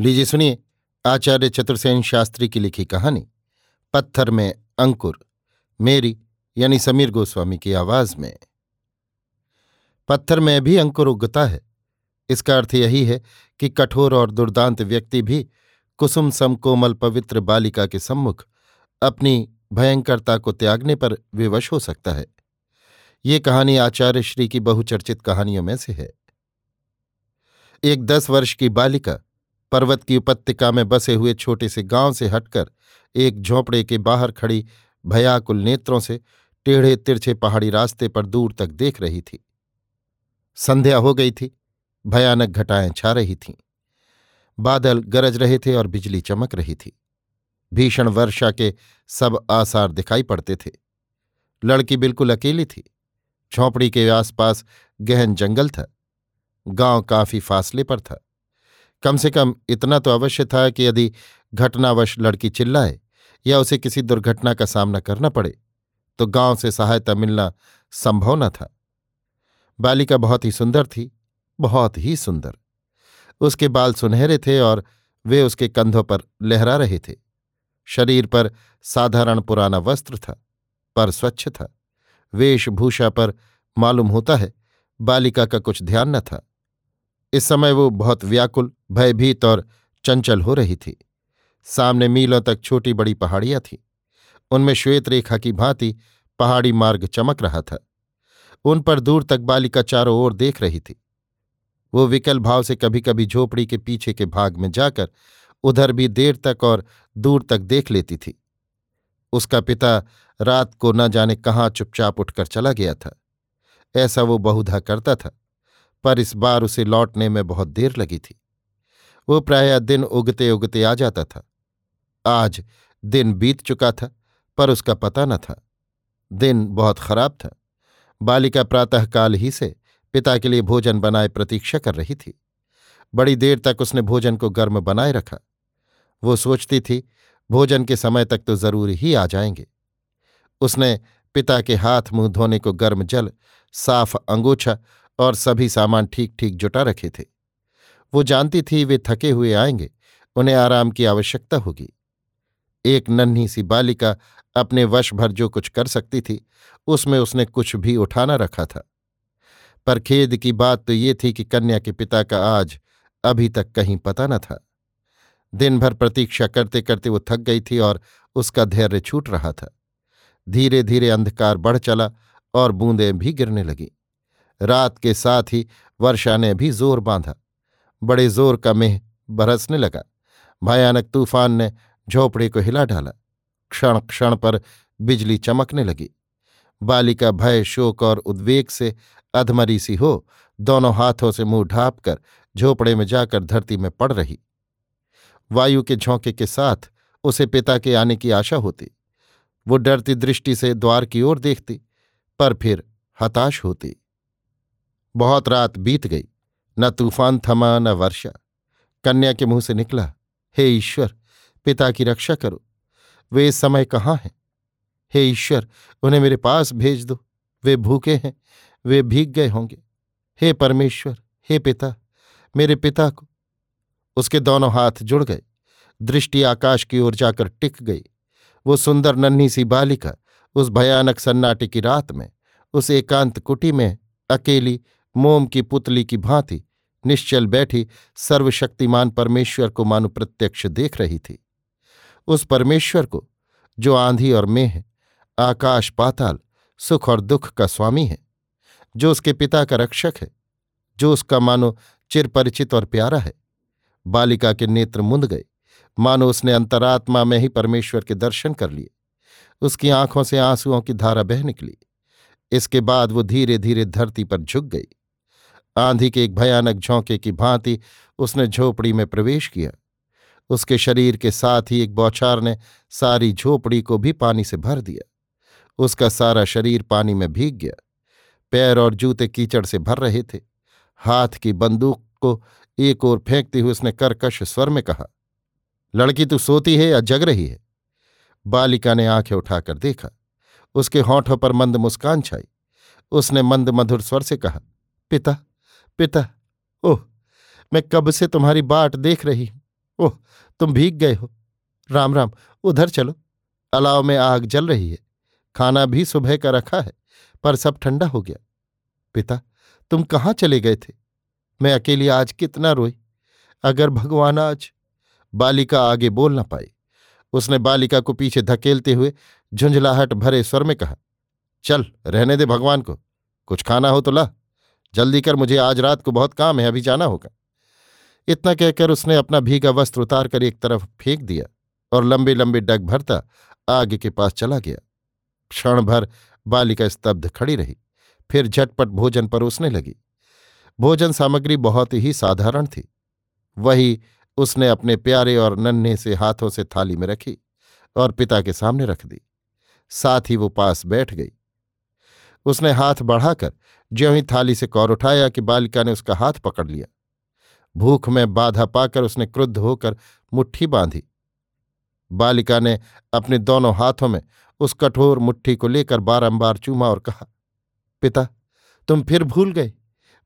लीजिए, सुनिए, आचार्य चतुर्सेन शास्त्री की लिखी कहानी, पत्थर में अंकुर, मेरी, यानी समीर गोस्वामी की आवाज़ में। पत्थर में भी अंकुर उगता है। इसका अर्थ यही है कि कठोर और दुर्दांत व्यक्ति भी कुसुम सम कोमल पवित्र बालिका के सम्मुख अपनी भयंकरता को त्यागने पर विवश हो सकता है। ये कहानी आचार्य श्री की बहुचर्चित कहानियों में से है। एक दस वर्ष की बालिका पर्वत की उपत्यका में बसे हुए छोटे से गाँव से हटकर एक झोंपड़े के बाहर खड़ी भयाकुल नेत्रों से टेढ़े तिरछे पहाड़ी रास्ते पर दूर तक देख रही थी। संध्या हो गई थी, भयानक घटाएँ छा रही थीं। बादल गरज रहे थे और बिजली चमक रही थी। भीषण वर्षा के सब आसार दिखाई पड़ते थे। लड़की बिल्कुल अकेली थी। झोंपड़ी के आसपास गहन जंगल था। गाँव काफ़ी फासले पर था। कम से कम इतना तो अवश्य था कि यदि घटनावश लड़की चिल्लाए या उसे किसी दुर्घटना का सामना करना पड़े तो गाँव से सहायता मिलना संभव न था। बालिका बहुत ही सुंदर थी, बहुत ही सुंदर। उसके बाल सुनहरे थे और वे उसके कंधों पर लहरा रहे थे। शरीर पर साधारण पुराना वस्त्र था, पर स्वच्छ था। वेशभूषा पर मालूम होता है, बालिका का कुछ ध्यान न था। इस समय वो बहुत व्याकुल भयभीत और चंचल हो रही थी। सामने मीलों तक छोटी बड़ी पहाड़ियाँ थीं। उनमें श्वेत रेखा की भांति पहाड़ी मार्ग चमक रहा था। उन पर दूर तक बालिका चारों ओर देख रही थी। वो विकल भाव से कभी कभी झोपड़ी के पीछे के भाग में जाकर उधर भी देर तक और दूर तक देख लेती थी। उसका पिता रात को न जाने कहाँ चुपचाप उठकर चला गया था। ऐसा वो बहुधा करता था, पर इस बार उसे लौटने में बहुत देर लगी थी। वो प्राय दिन उगते उगते आ जाता था। आज दिन बीत चुका था, पर उसका पता न था। दिन बहुत खराब था। बालिका प्रातःकाल ही से पिता के लिए भोजन बनाए प्रतीक्षा कर रही थी। बड़ी देर तक उसने भोजन को गर्म बनाए रखा। वो सोचती थी, भोजन के समय तक तो ज़रूर ही आ जाएँगे। उसने पिता के हाथ मुँह धोने को गर्म जल, साफ़ अंगूछा और सभी सामान ठीक ठीक जुटा रखे थे। वो जानती थी वे थके हुए आएँगे, उन्हें आराम की आवश्यकता होगी। एक नन्ही सी बालिका अपने वश भर जो कुछ कर सकती थी, उसमें उसने कुछ भी उठाना रखा था। पर खेद की बात तो ये थी कि कन्या के पिता का आज अभी तक कहीं पता न था। दिन भर प्रतीक्षा करते करते वो थक गई थी और उसका धैर्य छूट रहा था। धीरे धीरे अंधकार बढ़ चला और बूंदें भी गिरने लगीं। रात के साथ ही वर्षा ने भी ज़ोर बांधा। बड़े ज़ोर का मेह बरसने लगा। भयानक तूफ़ान ने झोपड़े को हिला डाला। क्षण क्षण पर बिजली चमकने लगी। बालिका भय, शोक और उद्वेग से अधमरी सी हो, दोनों हाथों से मुँह ढाप कर झोपड़े में जाकर धरती में पड़ रही। वायु के झोंके के साथ उसे पिता के आने की आशा होती। वो डरती दृष्टि से द्वार की ओर देखती, पर फिर हताश होती। बहुत रात बीत गई। न तूफ़ान थमा, न वर्षा। कन्या के मुँह से निकला, हे ईश्वर, पिता की रक्षा करो। वे इस समय कहाँ हैं? हे ईश्वर, उन्हें मेरे पास भेज दो। वे भूखे हैं, वे भीग गए होंगे। हे परमेश्वर, हे पिता, मेरे पिता को। उसके दोनों हाथ जुड़ गए। दृष्टि आकाश की ओर जाकर टिक गई। वो सुंदर नन्ही सी बालिका, उस भयानक सन्नाटे की रात में, उस एकांत कुटी में, अकेली मोम की पुतली की भांति निश्चल बैठी सर्वशक्तिमान परमेश्वर को मानो प्रत्यक्ष देख रही थी। उस परमेश्वर को, जो आंधी और मेह, आकाश पाताल, सुख और दुख का स्वामी है, जो उसके पिता का रक्षक है, जो उसका मानो चिरपरिचित और प्यारा है, बालिका के नेत्र मुंद गए, मानो उसने अंतरात्मा में ही परमेश्वर के दर्शन कर लिए, उसकी आँखों से आंसुओं की धारा बह निकली, इसके बाद वो धीरे धीरे धरती पर झुक गई। आंधी के एक भयानक झोंके की भांति उसने झोपड़ी में प्रवेश किया। उसके शरीर के साथ ही एक बौछार ने सारी झोपड़ी को भी पानी से भर दिया। उसका सारा शरीर पानी में भीग गया। पैर और जूते कीचड़ से भर रहे थे। हाथ की बंदूक को एक ओर फेंकते हुए उसने कर्कश स्वर में कहा, लड़की तू सोती है या जग रही है? बालिका ने आँखें उठाकर देखा। उसके होठों पर मंद मुस्कान छाई। उसने मंद मधुर स्वर से कहा, पिता पिता, ओह, मैं कब से तुम्हारी बाट देख रही हूँ। ओह, तुम भीग गए हो। राम राम, उधर चलो। अलाव में आग जल रही है। खाना भी सुबह का रखा है, पर सब ठंडा हो गया। पिता, तुम कहाँ चले गए थे? मैं अकेली आज कितना रोई। अगर भगवान आज बालिका आगे बोल ना पाई उसने बालिका को पीछे धकेलते हुए झुंझलाहट भरे स्वर में कहा, चल, रहने दे भगवान को। कुछ खाना हो तो ला। जल्दी कर, मुझे आज रात को बहुत काम है, अभी जाना होगा। इतना कहकर उसने अपना भीगा वस्त्र उतार कर एक तरफ़ फेंक दिया और लंबे लंबे डग भरता आगे के पास चला गया। क्षण भर बालिका स्तब्ध खड़ी रही, फिर झटपट भोजन परोसने लगी। भोजन सामग्री बहुत ही साधारण थी। वही उसने अपने प्यारे और नन्हे से हाथों से थाली में रखी और पिता के सामने रख दी। साथ ही वो पास बैठ गई। उसने हाथ बढ़ाकर ज्यों ही थाली से कौर उठाया कि बालिका ने उसका हाथ पकड़ लिया। भूख में बाधा पाकर उसने क्रुद्ध होकर मुट्ठी बांधी। बालिका ने अपने दोनों हाथों में उस कठोर मुट्ठी को लेकर बारंबार चूमा और कहा, पिता, तुम फिर भूल गए।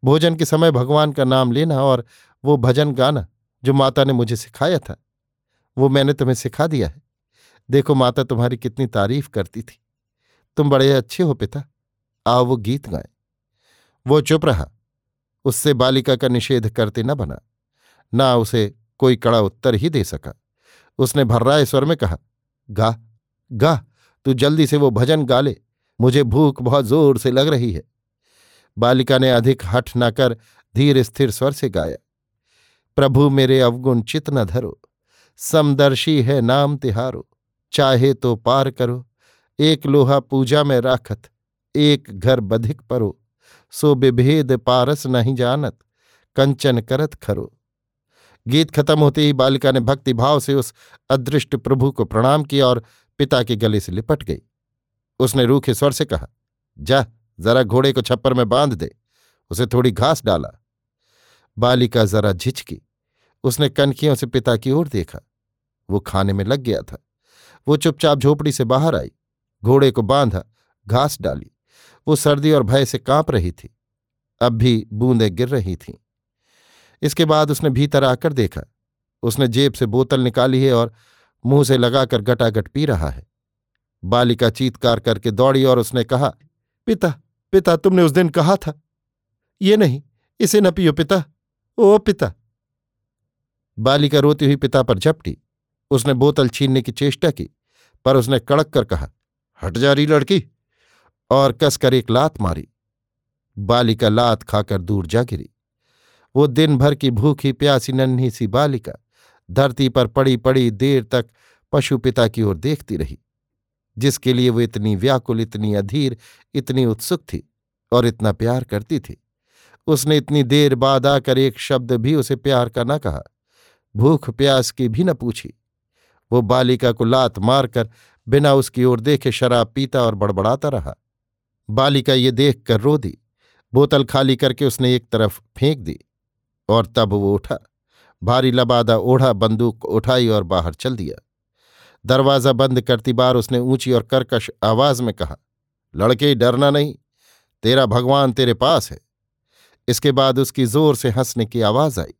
भोजन के समय भगवान का नाम लेना और वो भजन गाना जो माता ने मुझे सिखाया था, वो मैंने तुम्हें सिखा दिया है। देखो माता तुम्हारी कितनी तारीफ़ करती थी। तुम बड़े अच्छे हो पिता। आओ वो गीत गाए। वो चुप रहा, उससे बालिका का निषेध करते न बना, ना उसे कोई कड़ा उत्तर ही दे सका। उसने भर्राए स्वर में कहा, गा गा, तू जल्दी से वो भजन गा ले, मुझे भूख बहुत ज़ोर से लग रही है। बालिका ने अधिक हठ न कर धीर स्थिर स्वर से गाया, प्रभु मेरे अवगुण चित न धरो, समदर्शी है नाम तिहारो, चाहे तो पार करो, एक लोहा पूजा में राखत एक घर बधिक परो, सो विभेद पारस नहीं जानत, कंचन करत खरो। गीत खत्म होते ही बालिका ने भक्ति भाव से उस अदृष्ट प्रभु को प्रणाम किया और पिता के गले से लिपट गई। उसने रूखे स्वर से कहा, जा, जरा घोड़े को छप्पर में बाँध दे, उसे थोड़ी घास डाला। बालिका जरा झिझकी। उसने कनखियों से पिता की ओर देखा। वो खाने में लग गया था। वो चुपचाप झोपड़ी से बाहर आई। घोड़े को बांधा, घास डाली। वो सर्दी और भय से काँप रही थी। अब भी बूंदें गिर रही थीं। इसके बाद उसने भीतर आकर देखा। उसने जेब से बोतल निकाली है और मुँह से लगाकर गटागट पी रहा है। बालिका चीतकार करके दौड़ी और उसने कहा, पिता पिता, तुमने उस दिन कहा था। ये नहीं, इसे न पियो पिता। ओ पिता! बालिका रोती हुई पिता पर झपटी। उसने बोतल छीनने की चेष्टा की, पर उसने कड़क कर कहा, हट जा रही लड़की। और कसकर एक लात मारी। बालिका लात खाकर दूर जा गिरी। वो दिन भर की भूखी प्यासी नन्ही सी बालिका धरती पर पड़ी पड़ी देर तक पशु पिता की ओर देखती रही, जिसके लिए वो इतनी व्याकुल, इतनी अधीर, इतनी उत्सुक थी और इतना प्यार करती थी। उसने इतनी देर बाद आकर एक शब्द भी उसे प्यार का न कहा। भूख प्यास की भी न पूछी। वो बालिका को लात मारकर बिना उसकी ओर देखे शराब पीता और बड़बड़ाता रहा। बालिका ये देखकर रो दी। बोतल खाली करके उसने एक तरफ़ फेंक दी और तब वो उठा। भारी लबादा ओढ़ा, बंदूक उठाई और बाहर चल दिया। दरवाज़ा बंद करती बार उसने ऊँची और कर्कश आवाज़ में कहा, लड़के, डरना नहीं। तेरा भगवान तेरे पास है। इसके बाद उसकी ज़ोर से हंसने की आवाज़ आई।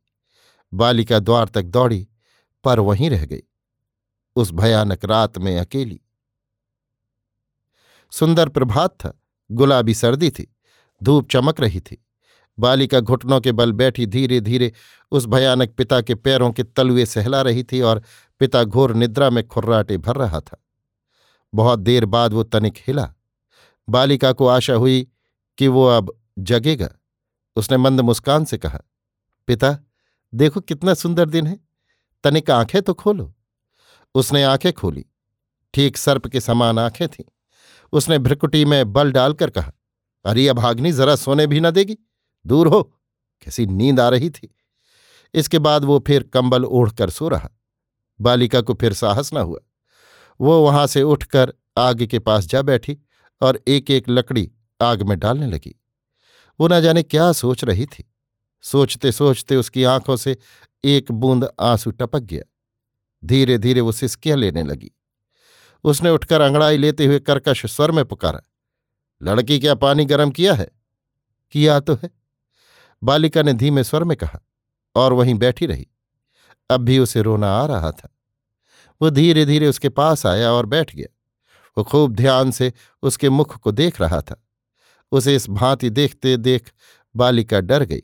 बालिका द्वार तक दौड़ी, पर वहीं रह गई, उस भयानक रात में अकेली। सुंदर प्रभात था। गुलाबी सर्दी थी, धूप चमक रही थी। बालिका घुटनों के बल बैठी धीरे धीरे उस भयानक पिता के पैरों के तलुए सहला रही थी और पिता घोर निद्रा में खुर्राटे भर रहा था। बहुत देर बाद वो तनिक हिला। बालिका को आशा हुई कि वो अब जगेगा। उसने मंद मुस्कान से कहा, पिता, देखो कितना सुंदर दिन है। तनिक आँखें तो खोलो। उसने आँखें खोली। ठीक सर्प के समान आँखें थीं। उसने भ्रकुटी में बल डालकर कहा, अरे, अब अभाग्नि जरा सोने भी न देगी। दूर हो। कैसी नींद आ रही थी। इसके बाद वो फिर कंबल ओढ़कर सो रहा। बालिका को फिर साहस न हुआ। वो वहाँ से उठकर आग के पास जा बैठी और एक एक लकड़ी आग में डालने लगी। वो न जाने क्या सोच रही थी। सोचते सोचते उसकी आँखों से एक बूंद आँसू टपक गया। धीरे धीरे वो सिसकियाँ लेने लगी। उसने उठकर अंगड़ाई लेते हुए कर्कश स्वर में पुकारा, लड़की क्या पानी गर्म किया है? किया तो है, बालिका ने धीमे स्वर में कहा, और वहीं बैठी रही। अब भी उसे रोना आ रहा था। वो धीरे धीरे उसके पास आया और बैठ गया। वो खूब ध्यान से उसके मुख को देख रहा था। उसे इस भांति देखते देख बालिका डर गई।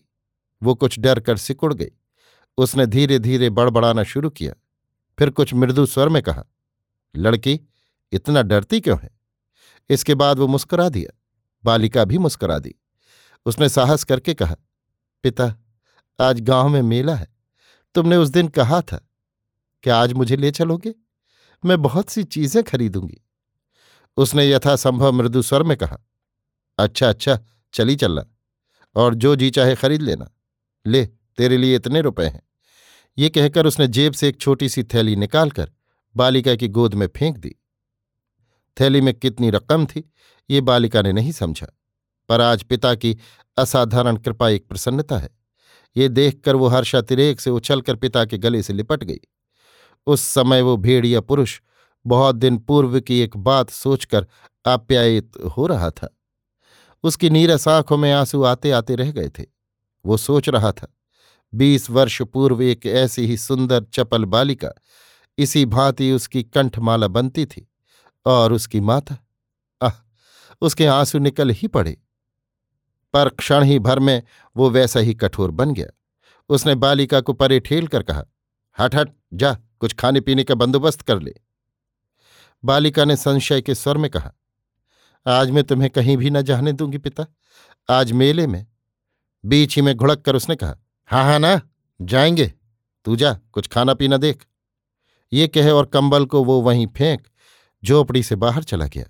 वो कुछ डर कर सिकुड़ गई। उसने धीरे धीरे बड़बड़ाना शुरू किया। फिर कुछ मृदु स्वर में कहा लड़की, इतना डरती क्यों है? इसके बाद वो मुस्कुरा दिया। बालिका भी मुस्कुरा दी। उसने साहस करके कहा, पिता, आज गाँव में मेला है। तुमने उस दिन कहा था, क्या आज मुझे ले चलोगे? मैं बहुत सी चीज़ें खरीदूँगी। उसने यथासंभव मृदु स्वर में कहा अच्छा अच्छा चली चलना। और जो जी चाहे खरीद लेना। ले, तेरे लिए इतने रुपए हैं। ये कहकर उसने जेब से एक छोटी सी थैली निकालकर बालिका की गोद में फेंक दी। थैली में कितनी रकम थी, ये बालिका ने नहीं समझा, पर आज पिता की असाधारण कृपा एक प्रसन्नता है। ये देखकर वो हर्षातिरेक से उछलकर पिता के गले से लिपट गई। उस समय वो भेड़िया पुरुष बहुत दिन पूर्व की एक बात सोचकर आप्यायित हो रहा था। उसकी नीरस आँखों में आँसू आते आते रह गए थे। वो सोच रहा था, बीस वर्ष पूर्व एक ऐसी ही सुंदर चपल बालिका इसी भांति उसकी कंठमाला बनती थी और उसकी माता, आह, उसके आँसू निकल ही पड़े। पर क्षण ही भर में वो वैसा ही कठोर बन गया। उसने बालिका को परे ठेल कर कहा, हट हट, जा, कुछ खाने पीने का बंदोबस्त कर ले। बालिका ने संशय के स्वर में कहा, आज मैं तुम्हें कहीं भी न जाने दूँगी पिता, आज मेले में। बीच ही में घुड़क कर उसने कहा हाँ हाँ ना, जाएँगे। तू जा, कुछ खाना पीना देख। ये कहे और कंबल को वो वहीं फेंक, झोपड़ी से बाहर चला गया।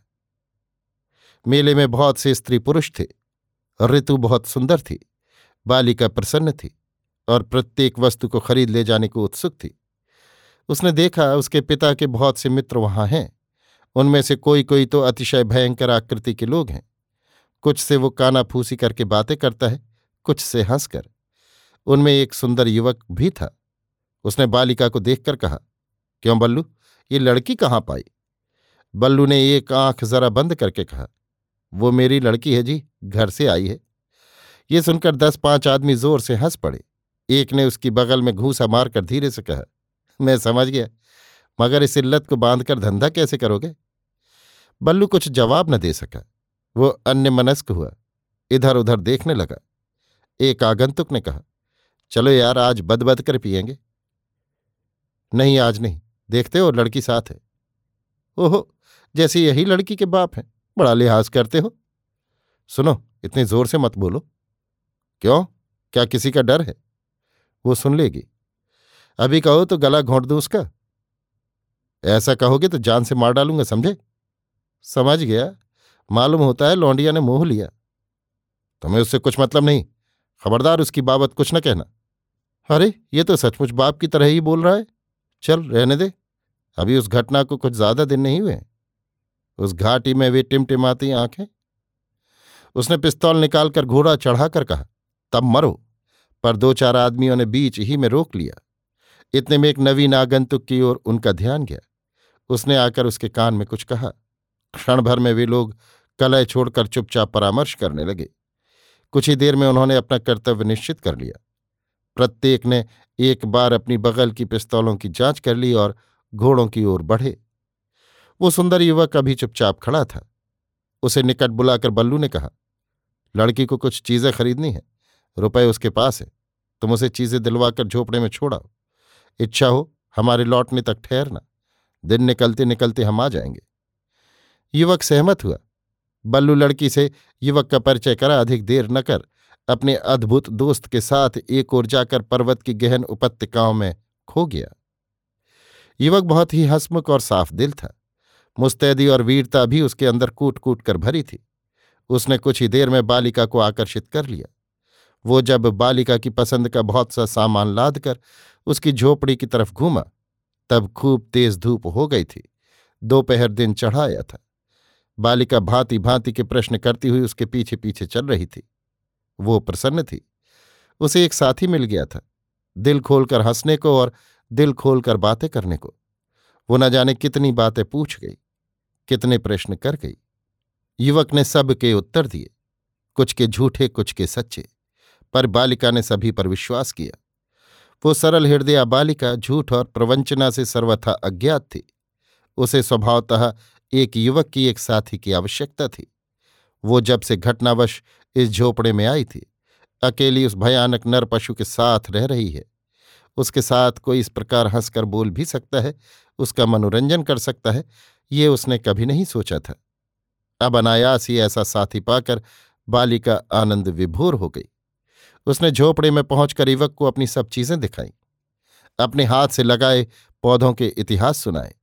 मेले में बहुत से स्त्री पुरुष थे, ऋतु बहुत सुंदर थी, बालिका प्रसन्न थी और प्रत्येक वस्तु को खरीद ले जाने को उत्सुक थी। उसने देखा उसके पिता के बहुत से मित्र वहाँ हैं, उनमें से कोई कोई तो अतिशय भयंकर आकृति के लोग हैं। कुछ से वो काना फूसी करके बातें करता है, कुछ से हंसकर। उनमें एक सुंदर युवक भी था, उसने बालिका को देखकर कहा क्यों बल्लू? ये लड़की कहाँ पाई? बल्लू ने एक आँख जरा बंद करके कहा, वो मेरी लड़की है जी, घर से आई है। ये सुनकर दस पाँच आदमी ज़ोर से हंस पड़े। एक ने उसकी बगल में घूसा मारकर धीरे से कहा, मैं समझ गया, मगर इस इल्लत को बांधकर धंधा कैसे करोगे? बल्लू कुछ जवाब न दे सका। वो अन्य मनस्क हुआ, इधर उधर देखने लगा। एक आगंतुक ने कहा, चलो यार, आज बद बद कर पियेंगे। नहीं, आज नहीं देखते हो, लड़की साथ है। ओहो, जैसे यही लड़की के बाप हैं, बड़ा लिहाज करते हो। सुनो, इतने ज़ोर से मत बोलो। क्यों? क्या किसी का डर है? वो सुन लेगी। अभी कहो तो गला घोंट दू उसका। ऐसा कहोगे तो जान से मार डालूँगा, समझे? समझ गया। मालूम होता है लौंडिया ने मोह लिया। तुम्हें उससे कुछ मतलब नहीं। खबरदार उसकी बाबत कुछ न कहना। अरे, ये तो सचमुच बाप की तरह ही बोल रहा है। चल, रहने दे। अभी उस घटना को कुछ ज़्यादा दिन नहीं हुए। उस घाटी में वे टिमटिमाती आँखें। उसने पिस्तौल निकालकर घोड़ा चढ़ाकर कहा, तब मरो, पर दो चार आदमियों ने बीच ही में रोक लिया। इतने में एक नवीन आगंतुक की ओर उनका ध्यान गया। उसने आकर उसके कान में कुछ कहा। क्षण भर में वे लोग कलय छोड़कर चुपचाप परामर्श करने लगे। कुछ ही देर में उन्होंने अपना कर्तव्य निश्चित कर लिया। प्रत्येक ने एक बार अपनी बगल की पिस्तौलों की जाँच कर ली और घोड़ों की ओर बढ़े। वो सुंदर युवक अभी चुपचाप खड़ा था। उसे निकट बुलाकर बल्लू ने कहा, लड़की को कुछ चीज़ें खरीदनी है। रुपए उसके पास है। तुम उसे चीज़ें दिलवाकर झोपड़े में छोड़ाओ इच्छा हो हमारे लौटने तक ठहरना। दिन निकलते निकलते हम आ जाएँगे। युवक सहमत हुआ। बल्लू लड़की से, युवक का परिचय करा, अधिक देर न कर। अपने अद्भुत दोस्त के साथ एक ओर जाकर पर्वत की गहन उपत्यकाओं में खो गया। युवक बहुत ही हसमुख और साफ़ दिल था। मुस्तैदी और वीरता भी उसके अंदर कूट कूट कर भरी थी। उसने कुछ ही देर में बालिका को आकर्षित कर लिया। वो जब बालिका की पसंद का बहुत सा सामान लाद कर उसकी झोपड़ी की तरफ़ घूमा, तब खूब तेज धूप हो गई थी। दोपहर दिन चढ़ाया था। बालिका भांति भांति के प्रश्न करती हुई उसके पीछे पीछे चल रही थी। वो प्रसन्न थी। उसे एक साथी मिल गया था। दिल खोलकर हंसने को और दिल खोलकर बातें करने को। वो न जाने कितनी बातें पूछ गई, कितने प्रश्न कर गई। युवक ने सब के उत्तर दिए, कुछ के झूठे, कुछ के सच्चे, पर बालिका ने सभी पर विश्वास किया। वो सरल हृदया बालिका, झूठ और प्रवंचना से सर्वथा अज्ञात थी। उसे स्वभावतः एक युवक की एक साथी की आवश्यकता थी। वो जब से घटनावश इस झोपड़े में आई थी, अकेली उस भयानक नर पशु के साथ रह रही है। उसके साथ कोई इस प्रकार हंसकर बोल भी सकता है, उसका मनोरंजन कर सकता है, ये उसने कभी नहीं सोचा था। अब अनायास ही ऐसा साथी पाकर बालिका आनंद विभोर हो गई। उसने झोपड़े में पहुंचकर युवक को अपनी सब चीज़ें दिखाई। अपने हाथ से लगाए पौधों के इतिहास सुनाए।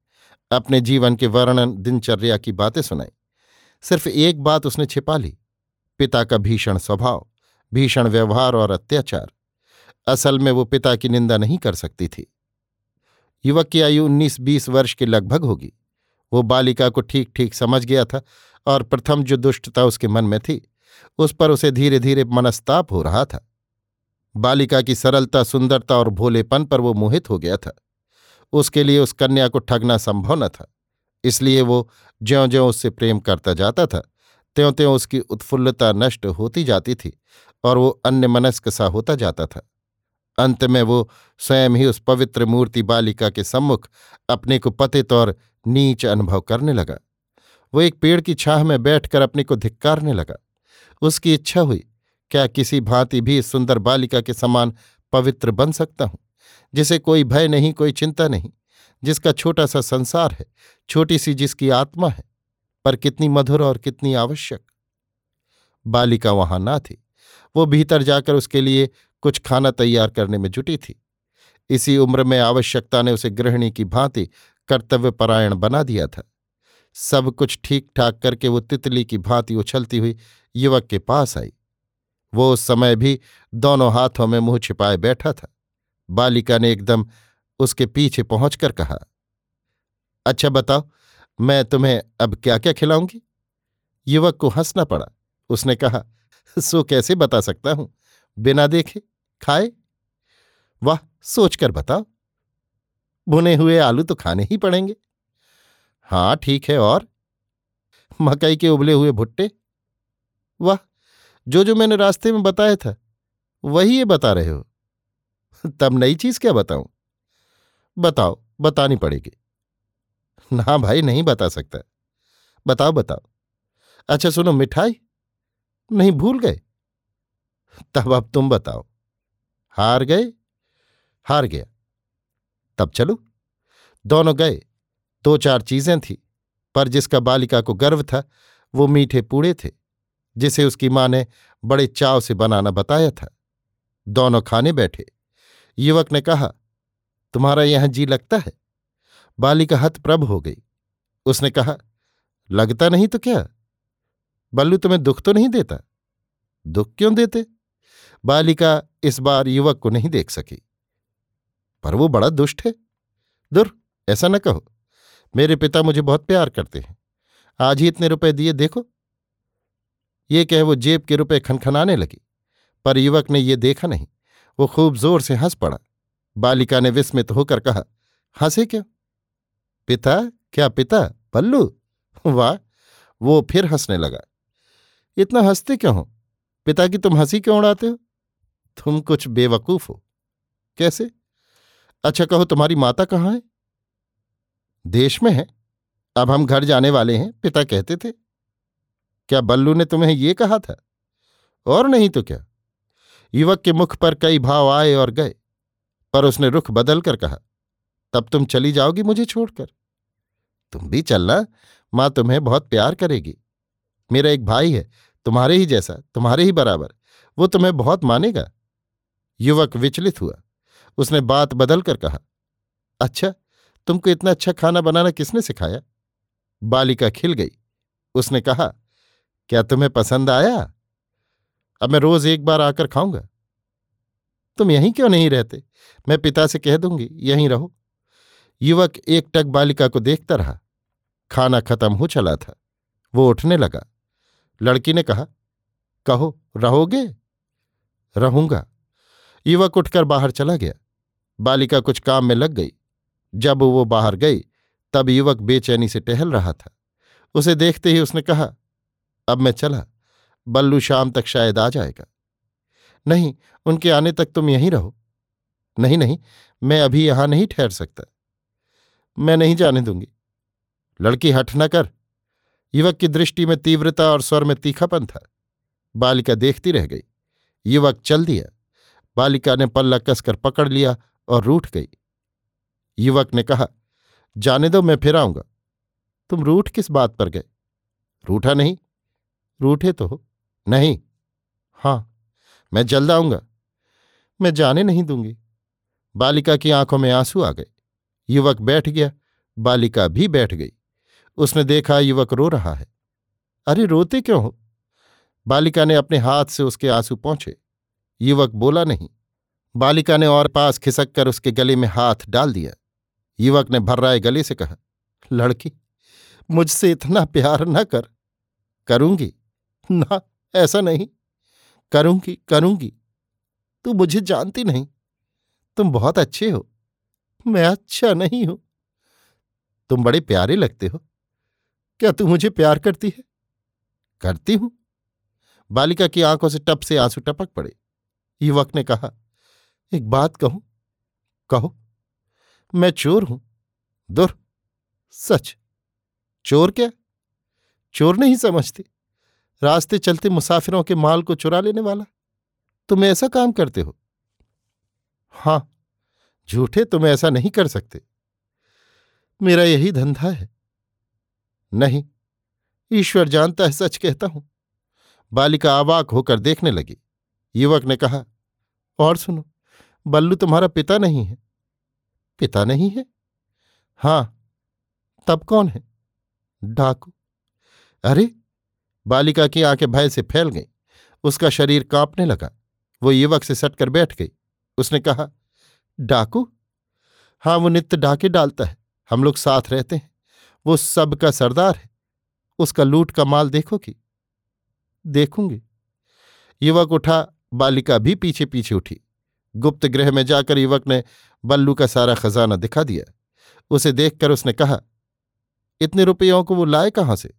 अपने जीवन के वर्णन, दिनचर्या की बातें सुनाई। सिर्फ़ एक बात उसने छिपा ली, पिता का भीषण स्वभाव, भीषण व्यवहार और अत्याचार। असल में वो पिता की निंदा नहीं कर सकती थी। युवक की आयु उन्नीस बीस वर्ष के लगभग होगी। वो बालिका को ठीक ठीक समझ गया था और प्रथम जो दुष्टता उसके मन में थी, उस पर उसे धीरे धीरे मनस्ताप हो रहा था। बालिका की सरलता, सुंदरता और भोलेपन पर वो मोहित हो गया था। उसके लिए उस कन्या को ठगना संभव न था, इसलिए वो ज्यो ज्यो उससे प्रेम करता जाता था त्यों त्यों उसकी उत्फुल्लता नष्ट होती जाती थी और वो अन्य मनस्क सा होता जाता था। अंत में वो स्वयं ही उस पवित्र मूर्ति बालिका के सम्मुख अपने को पतित और नीच अनुभव करने लगा। वो एक पेड़ की छाह में बैठकर अपने को धिक्कारने लगा। उसकी इच्छा हुई, क्या किसी भांति भी सुंदर बालिका के समान पवित्र बन सकता हूँ, जिसे कोई भय नहीं, कोई चिंता नहीं, जिसका छोटा सा संसार है, छोटी सी जिसकी आत्मा है, पर कितनी मधुर और कितनी आवश्यक। बालिका वहाँ ना थी। वो भीतर जाकर उसके लिए कुछ खाना तैयार करने में जुटी थी। इसी उम्र में आवश्यकता ने उसे गृहिणी की भांति कर्तव्यपरायण बना दिया था। सब कुछ ठीक ठाक करके वो तितली की भांति उछलती हुई युवक के पास आई। वो उस समय भी दोनों हाथों में मुँह छिपाए बैठा था। बालिका ने एकदम उसके पीछे पहुंचकर कहा अच्छा बताओ, मैं तुम्हें अब क्या क्या खिलाऊँगी? युवक को हंसना पड़ा। उसने कहा, सो कैसे बता सकता हूँ? बिना देखे? खाए? वाह, सोचकर बताओ। भुने हुए आलू तो खाने ही पड़ेंगे। हाँ ठीक है, और? मकई के उबले हुए भुट्टे। वाह, जो जो मैंने रास्ते में बताया था, वही ये बता रहे हो। तब नई चीज़ क्या बताऊँ? बताओ, बतानी पड़ेगी। ना भाई, नहीं बता सकता। बताओ बताओ। अच्छा सुनो, मिठाई? नहीं, भूल गए। तब अब तुम बताओ। हार गए? हार गया। तब चलो। दोनों गए। दो चार चीज़ें थी, पर जिसका बालिका को गर्व था, वो मीठे पूड़े थे, जिसे उसकी माँ ने बड़े चाव से बनाना बताया था। दोनों खाने बैठे। युवक ने कहा, तुम्हारा यहाँ जी लगता है? बालिका हतप्रभ हो गई। उसने कहा, लगता नहीं तो क्या? बल्लू तुम्हें दुख तो नहीं देता? दुख क्यों देते? बालिका इस बार युवक को नहीं देख सकी। पर वो बड़ा दुष्ट है। दुर, ऐसा न कहो। मेरे पिता मुझे बहुत प्यार करते हैं। आज ही इतने रुपए दिए, देखो। ये कह वो जेब के रुपए खनखनाने लगी, पर युवक ने ये देखा नहीं। वो खूब ज़ोर से हंस पड़ा। बालिका ने विस्मित होकर कहा, हंसे क्यों? पिता? क्या पिता? पल्लू? वाह! वो फिर हंसने लगा, इतना हँसते क्यों हो? पिता की तुम हँसी क्यों उड़ाते हो? तुम कुछ बेवकूफ़ हो। कैसे? अच्छा कहो, तुम्हारी माता कहाँ है? देश में है। अब हम घर जाने वाले हैं, पिता कहते थे। क्या बल्लू ने तुम्हें ये कहा था? और नहीं तो क्या? युवक के मुख पर कई भाव आए और गए, पर उसने रुख बदल कर कहा, तब तुम चली जाओगी मुझे छोड़कर। तुम भी चलना, माँ तुम्हें बहुत प्यार करेगी। मेरा एक भाई है, तुम्हारे ही जैसा, तुम्हारे ही बराबर, वो तुम्हें बहुत मानेगा। युवक विचलित हुआ। उसने बात बदल कर कहा अच्छा तुमको इतना अच्छा खाना बनाना किसने सिखाया? बालिका खिल गई। उसने कहा, क्या तुम्हें पसंद आया? अब मैं रोज एक बार आकर खाऊँगा। तुम यहीं क्यों नहीं रहते? मैं पिता से कह दूँगी, यहीं रहो। युवक एक टक बालिका को देखता रहा। खाना खत्म हो चला था। वो उठने लगा। लड़की ने कहा, कहो, रहोगे? रहूँगा। युवक उठकर बाहर चला गया। बालिका कुछ काम में लग गई। जब वो बाहर गई, तब युवक बेचैनी से टहल रहा था। उसे देखते ही उसने कहा, अब मैं चला। बल्लू शाम तक शायद आ जाएगा। नहीं, उनके आने तक तुम यहीं रहो। नहीं नहीं, मैं अभी यहाँ नहीं ठहर सकता। मैं नहीं जाने दूँगी। लड़की हठ न कर। युवक की दृष्टि में तीव्रता और स्वर में तीखापन था। बालिका देखती रह गई। युवक चल दिया। बालिका ने पल्ला कसकर पकड़ लिया और रूठ गई। युवक ने कहा, जाने दो, मैं फिर आऊँगा। तुम रूठ किस बात पर गए? रूठा नहीं? रूठे तो हो। नहीं? हाँ, मैं जल्द आऊँगा। मैं जाने नहीं दूँगी। बालिका की आँखों में आँसू आ गए। युवक बैठ गया। बालिका भी बैठ गई। उसने देखा, युवक रो रहा है। अरे, रोते क्यों हो? बालिका ने अपने हाथ से उसके आँसू पहुँचे युवक बोला नहीं। बालिका ने और पास खिसक कर उसके गले में हाथ डाल दिया। युवक ने भर्राए गले से कहा, लड़की, मुझसे इतना प्यार न कर। करूँगी। ना, ऐसा नहीं। करूँगी करूँगी। तू मुझे जानती नहीं। तुम बहुत अच्छे हो। मैं अच्छा नहीं हूँ। तुम बड़े प्यारे लगते हो। क्या तू मुझे प्यार करती है? करती हूँ। बालिका की आँखों से टप से आँसू टपक पड़े। युवक ने कहा, एक बात कहूँ, कहो, मैं चोर हूँ, दुर, सच। चोर क्या? चोर नहीं समझते। रास्ते चलते मुसाफिरों के माल को चुरा लेने वाला। तुम ऐसा काम करते हो? हाँ, झूठे तुम ऐसा नहीं कर सकते। मेरा यही धंधा है। नहीं, ईश्वर जानता है, सच कहता हूँ। बालिका आवाक होकर देखने लगी। युवक ने कहा और सुनो, बल्लू तुम्हारा पिता नहीं है। पिता नहीं है? हाँ, तब कौन है? डाकू। अरे, बालिका की आँखें भय से फैल गईं। उसका शरीर कांपने लगा। वो युवक से सटकर बैठ गई। उसने कहा, डाकू हाँ वो नित्य डाके डालता है। हम लोग साथ रहते हैं। वो सबका सरदार है। उसका लूट का माल देखोगी? देखूँगी। युवक उठा बालिका भी पीछे पीछे उठी। गुप्त गृह में जाकर युवक ने बल्लू का सारा खजाना दिखा दिया। उसे देखकर उसने कहा, इतने रुपयों को वो लाए कहाँ से?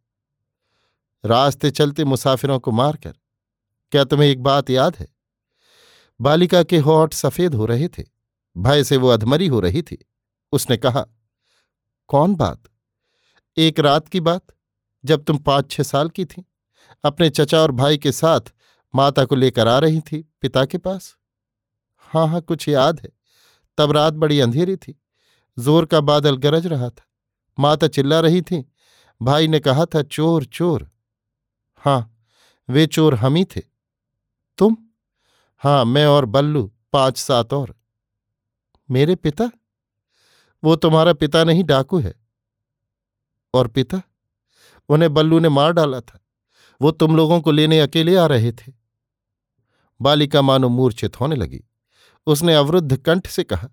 रास्ते चलते मुसाफिरों को मारकर। क्या तुम्हें एक बात याद है? बालिका के होठ सफ़ेद हो रहे थे, भय से वो अधमरी हो रही थी। उसने कहा, कौन बात? एक रात की बात, जब तुम पाँच छह साल की थी। अपने चचा और भाई के साथ माता को लेकर आ रही थी पिता के पास। हाँ हाँ कुछ याद है। तब रात बड़ी अंधेरी थी। ज़ोर का बादल गरज रहा था। माता चिल्ला रही थी। भाई ने कहा था, चोर चोर। हाँ वे चोर हम ही थे। तुम? हाँ मैं और बल्लू, पाँच, सात और। मेरे पिता? वो तुम्हारा पिता नहीं, डाकू है। और पिता? उन्हें बल्लू ने मार डाला था। वो तुम लोगों को लेने अकेले आ रहे थे। बालिका मानो मूर्छित होने लगी। उसने अवरुद्ध कंठ से कहा,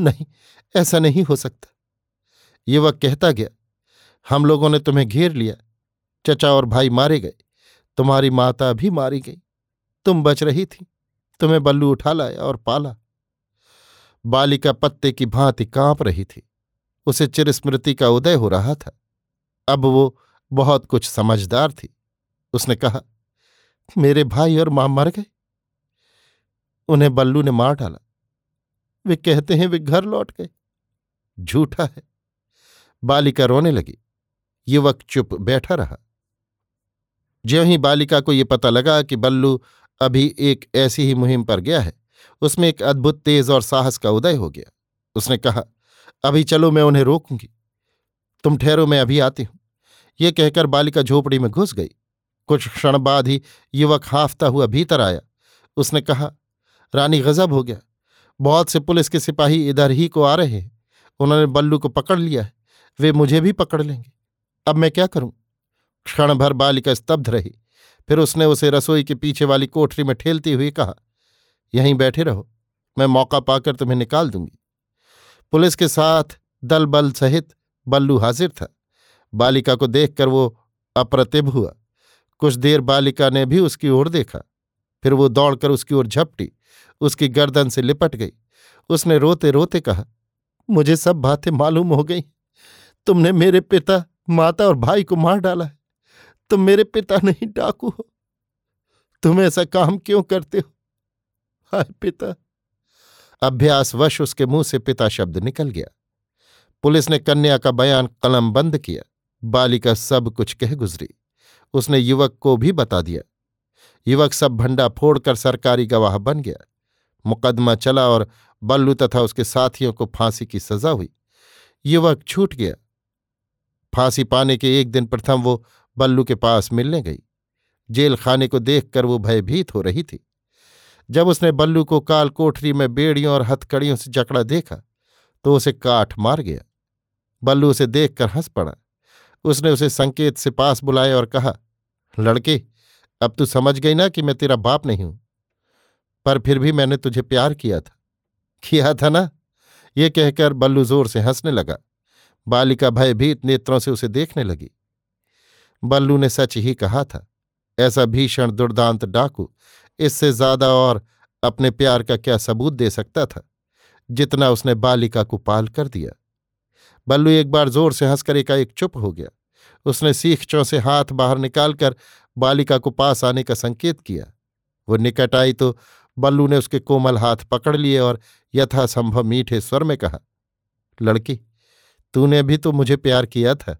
नहीं, ऐसा नहीं हो सकता। ये वह कहता गया, हम लोगों ने तुम्हें घेर लिया। चचा और भाई मारे गए। तुम्हारी माता भी मारी गई। तुम बच रही थी। तुम्हें बल्लू उठा लाया और पाला। बालिका पत्ते की भांति काँप रही थी। उसे चिरस्मृति का उदय हो रहा था। अब वो बहुत कुछ समझदार थी। उसने कहा, मेरे भाई और माँ मर गए। उन्हें बल्लू ने मार डाला। वे कहते हैं, वे घर लौट गए। झूठा है। बालिका रोने लगी। युवक चुप बैठा रहा। ज्यों ही बालिका को ये पता लगा कि बल्लू अभी एक ऐसी ही मुहिम पर गया है, उसमें एक अद्भुत तेज और साहस का उदय हो गया। उसने कहा, अभी चलो मैं उन्हें रोकूँगी। तुम ठहरो, मैं अभी आती हूँ। ये कहकर बालिका झोपड़ी में घुस गई। कुछ क्षण बाद ही युवक हाफता हुआ भीतर आया। उसने कहा रानी गजब हो गया। बहुत से पुलिस के सिपाही इधर ही को आ रहे हैं। उन्होंने बल्लू को पकड़ लिया है। वे मुझे भी पकड़ लेंगे। अब मैं क्या करूँ? क्षण भर बालिका स्तब्ध रही। फिर उसने उसे रसोई के पीछे वाली कोठरी में ठेलती हुई कहा, यहीं बैठे रहो। मैं मौका पाकर तुम्हें निकाल दूँगी। पुलिस के साथ दल बल सहित बल्लू हाजिर था। बालिका को देखकर वो अप्रतिभ हुआ। कुछ देर बालिका ने भी उसकी ओर देखा। फिर वो दौड़कर उसकी ओर झपटी, उसकी गर्दन से लिपट गई। उसने रोते रोते कहा, मुझे सब बातें मालूम हो गई। तुमने मेरे पिता, माता और भाई को मार डाला है। तुम मेरे पिता नहीं, डाकू हो। तुम ऐसा काम क्यों करते हो? हाय पिता! अभ्यासवश उसके मुँह से पिता शब्द निकल गया। पुलिस ने कन्या का बयान कलम बंद किया। बालिका सब कुछ कह गुजरी। उसने युवक को भी बता दिया। युवक सब भंडा फोड़कर सरकारी गवाह बन गया। मुकदमा चला और बल्लू तथा उसके साथियों को फांसी की सजा हुई। युवक छूट गया। फांसी पाने के एक दिन प्रथम वो बल्लू के पास मिलने गई। जेल खाने को देखकर वो भयभीत हो रही थी। जब उसने बल्लू को काल कोठरी में बेड़ियों और हथकड़ियों से जकड़ा देखा तो उसे काठ मार गया। बल्लू उसे देखकर हंस पड़ा। उसने उसे संकेत से पास बुलाया और कहा, लड़के अब तू समझ गई ना कि मैं तेरा बाप नहीं हूँ। पर फिर भी मैंने तुझे प्यार किया था। किया था ना? ये कहकर बल्लू ज़ोर से हंसने लगा। बालिका भयभीत नेत्रों से उसे देखने लगी। बल्लू ने सच ही कहा था, ऐसा भीषण दुर्दांत डाकू इससे ज़्यादा और अपने प्यार का क्या सबूत दे सकता था, जितना उसने बालिका को पाल कर दिया? बल्लू एक बार ज़ोर से हंसकर एकाएक चुप हो गया। उसने सीखचों से हाथ बाहर निकालकर बालिका को पास आने का संकेत किया। वो निकट आई तो बल्लू ने उसके कोमल हाथ पकड़ लिए और यथासंभव मीठे स्वर में कहा, लड़की, तूने भी तो मुझे प्यार किया था।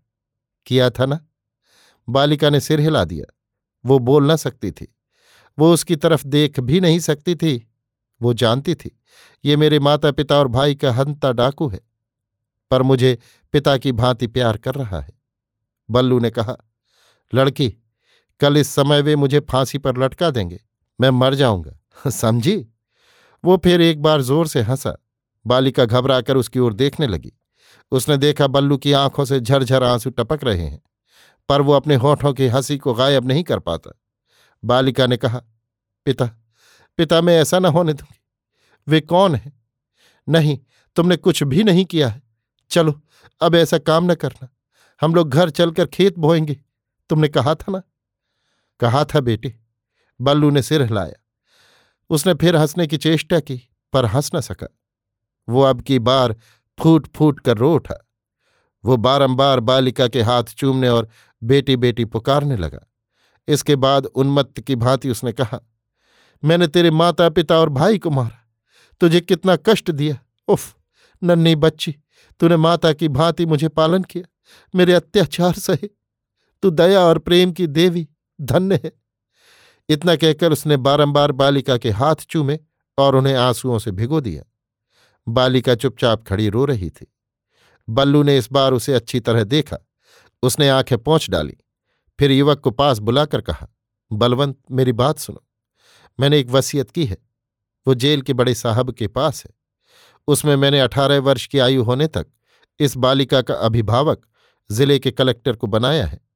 किया था ना? बालिका ने सिर हिला दिया। वो बोल न सकती थी। वो उसकी तरफ़ देख भी नहीं सकती थी। वो जानती थी, ये मेरे माता पिता और भाई का हंता डाकू है, पर मुझे पिता की भांति प्यार कर रहा है। बल्लू ने कहा, लड़की कल इस समय वे मुझे फांसी पर लटका देंगे। मैं मर जाऊँगा। समझी? वो फिर एक बार ज़ोर से हंसा। बालिका घबराकर उसकी ओर देखने लगी। उसने देखा बल्लू की आँखों से झरझर आँसू टपक रहे हैं, पर वो अपने होठों की हँसी को गायब नहीं कर पाता। बालिका ने कहा, पिता पिता, मैं ऐसा न होने दूँगी। वे कौन है? नहीं, तुमने कुछ भी नहीं किया है। चलो, अब ऐसा काम न करना। हम लोग घर चलकर खेत बोएँगे। तुमने कहा था ना कहा था बेटे। बल्लू ने सिर हिलाया। उसने फिर हंसने की चेष्टा की, पर हंस न सका। वो अब की बार फूट फूट कर रो उठा। वो बारंबार बालिका के हाथ चूमने और बेटी बेटी पुकारने लगा। इसके बाद उन्मत्त की भांति उसने कहा, मैंने तेरे माता पिता और भाई को मारा। तुझे कितना कष्ट दिया। उफ, नन्ही बच्ची, तूने माता की भांति मुझे पालन किया। मेरे अत्याचार सहे। तू दया और प्रेम की देवी धन्य है। इतना कहकर उसने बारंबार बालिका के हाथ चूमे और उन्हें आंसुओं से भिगो दिया। बालिका चुपचाप खड़ी रो रही थी। बल्लू ने इस बार उसे अच्छी तरह देखा। उसने आँखें पहुँच डाली। फिर युवक को पास बुलाकर कहा, बलवंत, मेरी बात सुनो। मैंने एक वसीयत की है। वो जेल के बड़े साहब के पास है। उसमें मैंने अठारह वर्ष की आयु होने तक इस बालिका का अभिभावक ज़िले के कलेक्टर को बनाया है।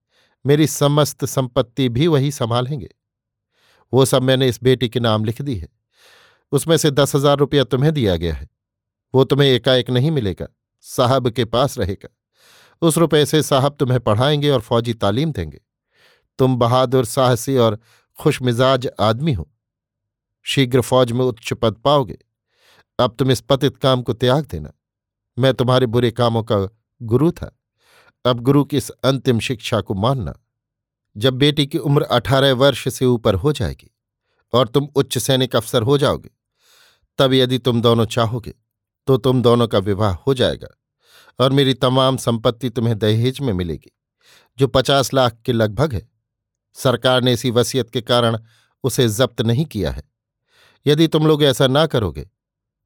मेरी समस्त संपत्ति भी वही संभालेंगे। वो सब मैंने इस बेटी के नाम लिख दी है। उसमें से दस हज़ार रुपया तुम्हें दिया गया है। वो तुम्हें एकाएक नहीं मिलेगा, साहब के पास रहेगा। उस रुपये से साहब तुम्हें पढ़ाएँगे और फौजी तालीम देंगे। तुम बहादुर, साहसी और खुशमिजाज आदमी हो। शीघ्र फौज में उच्च पद पाओगे। अब तुम इस पतित काम को त्याग देना। मैं तुम्हारे बुरे कामों का गुरु था। अब गुरु की इस अंतिम शिक्षा को मानना, जब बेटी की उम्र अठारह वर्ष से ऊपर हो जाएगी और तुम उच्च सैनिक अफसर हो जाओगे, तब यदि तुम दोनों चाहोगे तो तुम दोनों का विवाह हो जाएगा और मेरी तमाम संपत्ति तुम्हें दहेज में मिलेगी, जो पचास लाख के लगभग है। सरकार ने इसी वसीयत के कारण उसे जब्त नहीं किया है। यदि तुम लोग ऐसा ना करोगे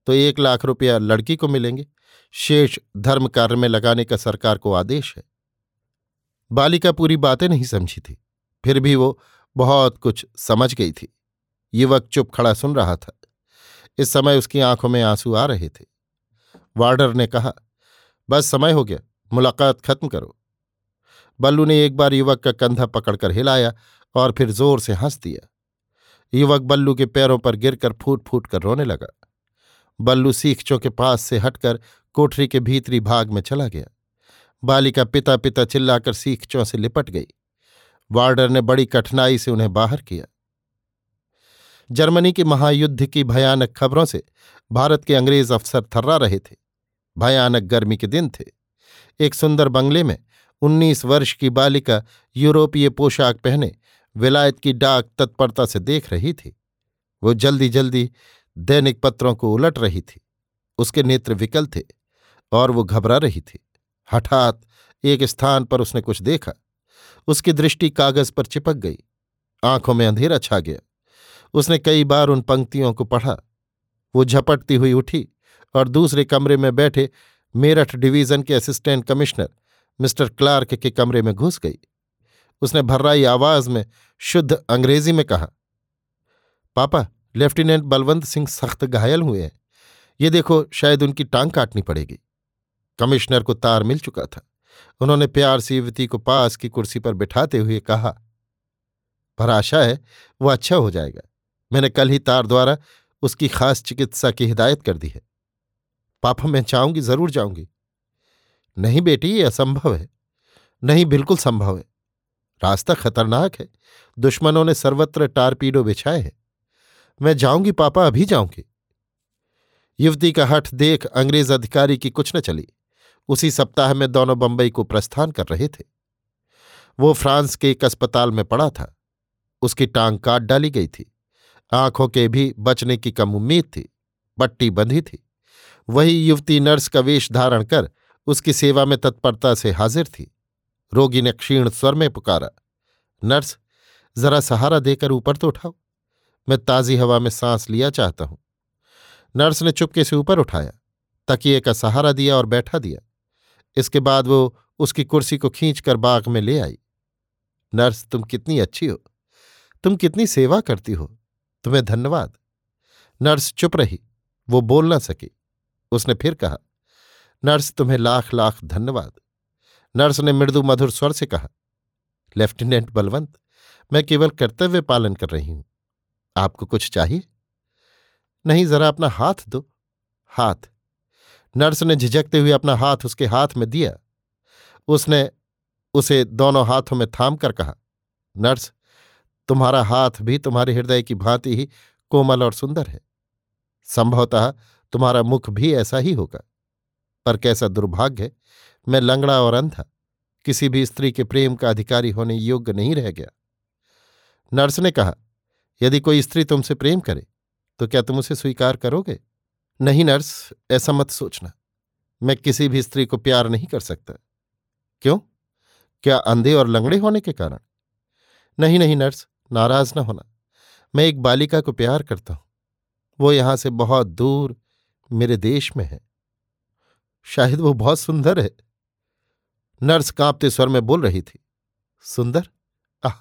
तो एक लाख रुपया लड़की को मिलेंगे। शेष धर्म कार्य में लगाने का सरकार को आदेश है। बालिका पूरी बातें नहीं समझी थी। फिर भी वो बहुत कुछ समझ गई थी। युवक चुप खड़ा सुन रहा था। इस समय उसकी आँखों में आँसू आ रहे थे। वार्डर ने कहा, बस समय हो गया, मुलाकात खत्म करो। बल्लू ने एक बार युवक का कंधा पकड़कर हिलाया और फिर ज़ोर से हंस दिया। युवक बल्लू के पैरों पर गिरकर फूट फूट कर रोने लगा। बल्लू सीखचों के पास से हटकर कोठरी के भीतरी भाग में चला गया। बालिका पिता पिता चिल्लाकर सीखचों से लिपट गई। वार्डर ने बड़ी कठिनाई से उन्हें बाहर किया। जर्मनी के महायुद्ध की भयानक खबरों से भारत के अंग्रेज़ अफसर थर्रा रहे थे। भयानक गर्मी के दिन थे। एक सुंदर बंगले में उन्नीस वर्ष की बालिका यूरोपीय पोशाक पहने विलायत की डाक तत्परता से देख रही थी। वो जल्दी जल्दी दैनिक पत्रों को उलट रही थी। उसके नेत्र विकल थे और वो घबरा रही थी। हठात एक स्थान पर उसने कुछ देखा। उसकी दृष्टि कागज़ पर चिपक गई। आँखों में अंधेरा छा गया। उसने कई बार उन पंक्तियों को पढ़ा। वो झपटती हुई उठी और दूसरे कमरे में बैठे मेरठ डिवीज़न के असिस्टेंट कमिश्नर मिस्टर क्लार्क के कमरे में घुस गई। उसने भर्राई आवाज़ में शुद्ध अंग्रेज़ी में कहा, पापा, लेफ्टिनेंट बलवंत सिंह सख्त घायल हुए हैं। ये देखो, शायद उनकी टांग काटनी पड़ेगी। कमिश्नर को तार मिल चुका था। उन्होंने प्यार से युवती को पास की कुर्सी पर बिठाते हुए कहा पर आशा है वो अच्छा हो जाएगा। मैंने कल ही तार द्वारा उसकी खास चिकित्सा की हिदायत कर दी है। पापा, मैं चाहूँगी ज़रूर जाऊँगी। नहीं बेटी, ये असंभव है। नहीं, बिल्कुल संभव है। रास्ता खतरनाक है। दुश्मनों ने सर्वत्र टारपीडो बिछाए हैं। मैं जाऊँगी, पापा, अभी जाऊँगी। युवती का हठ देख अंग्रेज़ अधिकारी की कुछ न चली। उसी सप्ताह में दोनों बंबई को प्रस्थान कर रहे थे। वो फ्रांस के एक अस्पताल में पड़ा था। उसकी टांग काट डाली गई थी। आँखों के भी बचने की कम उम्मीद थी पट्टी बंधी थी। वही युवती नर्स का वेश धारण कर उसकी सेवा में तत्परता से हाजिर थी। रोगी ने क्षीण स्वर में पुकारा, नर्स, जरा सहारा देकर ऊपर तो उठाओ। मैं ताजी हवा में सांस लिया चाहता हूँ। नर्स ने चुपके से ऊपर उठाया, तकिए का सहारा दिया और बैठा दिया। इसके बाद वो उसकी कुर्सी को खींचकर बाग में ले आई। नर्स, तुम कितनी अच्छी हो। तुम कितनी सेवा करती हो। तुम्हें धन्यवाद। नर्स चुप रही। वो बोल ना सकी। उसने फिर कहा, नर्स, तुम्हें लाख लाख धन्यवाद। नर्स ने मृदु मधुर स्वर से कहा, लेफ्टिनेंट बलवंत, मैं केवल कर्तव्य पालन कर रही हूँ। आपको कुछ चाहिए? नहीं, जरा अपना हाथ दो। हाथ? नर्स ने झिझकते हुए अपना हाथ उसके हाथ में दिया। उसने उसे दोनों हाथों में थाम कर कहा, नर्स, तुम्हारा हाथ भी तुम्हारे हृदय की भांति ही कोमल और सुंदर है। संभवतः तुम्हारा मुख भी ऐसा ही होगा। पर कैसा दुर्भाग्य है, मैं लंगड़ा और अंधा, किसी भी स्त्री के प्रेम का अधिकारी होने योग्य नहीं रह गया। नर्स ने कहा, यदि कोई स्त्री तुमसे प्रेम करे तो क्या तुम उसे स्वीकार करोगे? नहीं नर्स, ऐसा मत सोचना। मैं किसी भी स्त्री को प्यार नहीं कर सकता। क्यों? क्या अंधे और लंगड़े होने के कारण? नहीं नहीं नर्स, नाराज़ ना होना। मैं एक बालिका को प्यार करता हूँ। वो यहाँ से बहुत दूर मेरे देश में है। शायद वो बहुत सुंदर है। नर्स कांपते स्वर में बोल रही थी। सुंदर? आह,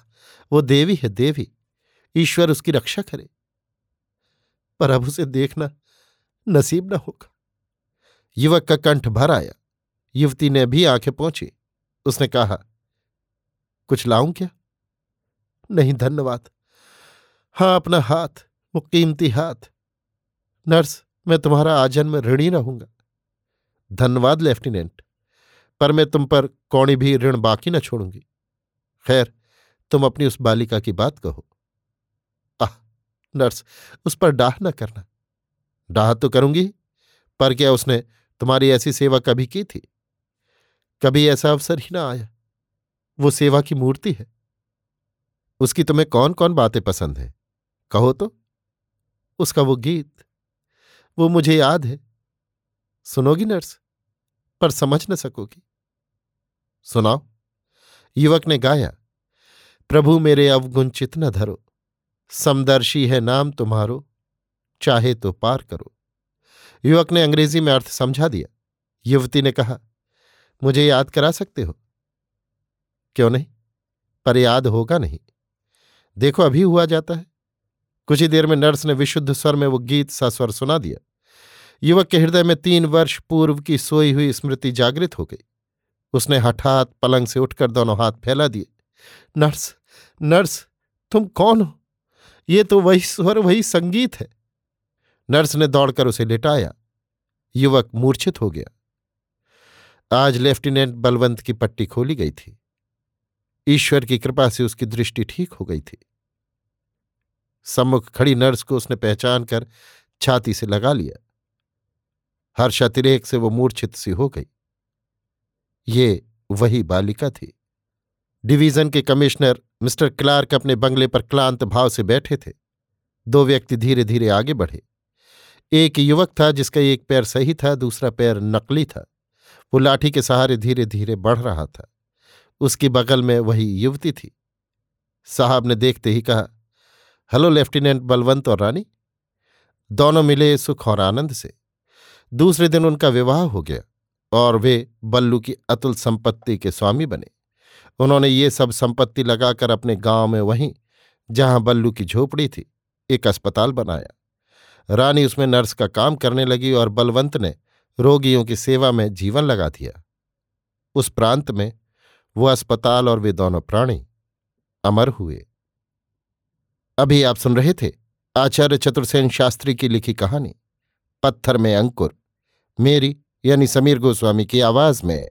वो देवी है, देवी। ईश्वर उसकी रक्षा करे। पर अब उसे देखना नसीब न होगा। युवक का कंठ भर आया। युवती ने भी आँखें पहुँची उसने कहा, कुछ लाऊं क्या? नहीं, धन्यवाद। हाँ, अपना हाथ, वो कीमती हाथ। नर्स, मैं तुम्हारा आजन्म ऋणी रहूँगा। धन्यवाद, लेफ्टिनेंट। पर मैं तुम पर कौड़ी भी ऋण बाकी न छोड़ूँगी। खैर, तुम अपनी उस बालिका की बात कहो। आह, नर्स, उस पर डाह न करना। डाह तो करूँगी, पर क्या उसने तुम्हारी ऐसी सेवा कभी की थी? कभी ऐसा अवसर ही ना आया। वो सेवा की मूर्ति है। उसकी तुम्हें कौन कौन बातें पसंद हैं? कहो तो। उसका वो गीत, वो मुझे याद है। सुनोगी नर्स? पर समझ न सकोगी। सुनाओ। युवक ने गाया, प्रभु मेरे अवगुण चित न धरो, समदर्शी है नाम तुम्हारो। चाहे तो पार करो। युवक ने अंग्रेज़ी में अर्थ समझा दिया। युवती ने कहा, मुझे याद करा सकते हो? क्यों नहीं? पर याद होगा नहीं। देखो, अभी हुआ जाता है। कुछ ही देर में नर्स ने विशुद्ध स्वर में वो गीत सा स्वर सुना दिया। युवक के हृदय में तीन वर्ष पूर्व की सोई हुई स्मृति जागृत हो गई। उसने हठात पलंग से उठकर दोनों हाथ फैला दिए। नर्स नर्स, तुम कौन हो? ये तो वही स्वर, वही संगीत है। नर्स ने दौड़कर उसे लिटाया। युवक मूर्छित हो गया। आज लेफ्टिनेंट बलवंत की पट्टी खोली गई थी। ईश्वर की कृपा से उसकी दृष्टि ठीक हो गई थी। सम्मुख खड़ी नर्स को उसने पहचान कर छाती से लगा लिया। हर्षातिरेक से वो मूर्छित सी हो गई। ये वही बालिका थी। डिवीज़न के कमिश्नर मिस्टर क्लार्क अपने बंगले पर क्लांत भाव से बैठे थे। दो व्यक्ति धीरे धीरे आगे बढ़े। एक युवक था जिसका एक पैर सही था, दूसरा पैर नकली था। वो लाठी के सहारे धीरे धीरे बढ़ रहा था। उसकी बगल में वही युवती थी। साहब ने देखते ही कहा, हेलो, लेफ्टिनेंट बलवंत और रानी। दोनों मिले सुख और आनंद से। दूसरे दिन उनका विवाह हो गया और वे बल्लू की अतुल संपत्ति के स्वामी बने। उन्होंने ये सब संपत्ति लगाकर अपने गाँव में वहीं, जहाँ बल्लू की झोपड़ी थी, एक अस्पताल बनाया। रानी उसमें नर्स का काम करने लगी और बलवंत ने रोगियों की सेवा में जीवन लगा दिया। उस प्रांत में वो अस्पताल और वे दोनों प्राणी अमर हुए। अभी आप सुन रहे थे आचार्य चतुर्सेन शास्त्री की लिखी कहानी, पत्थर में अंकुर, मेरी यानी समीर गोस्वामी की आवाज़ में।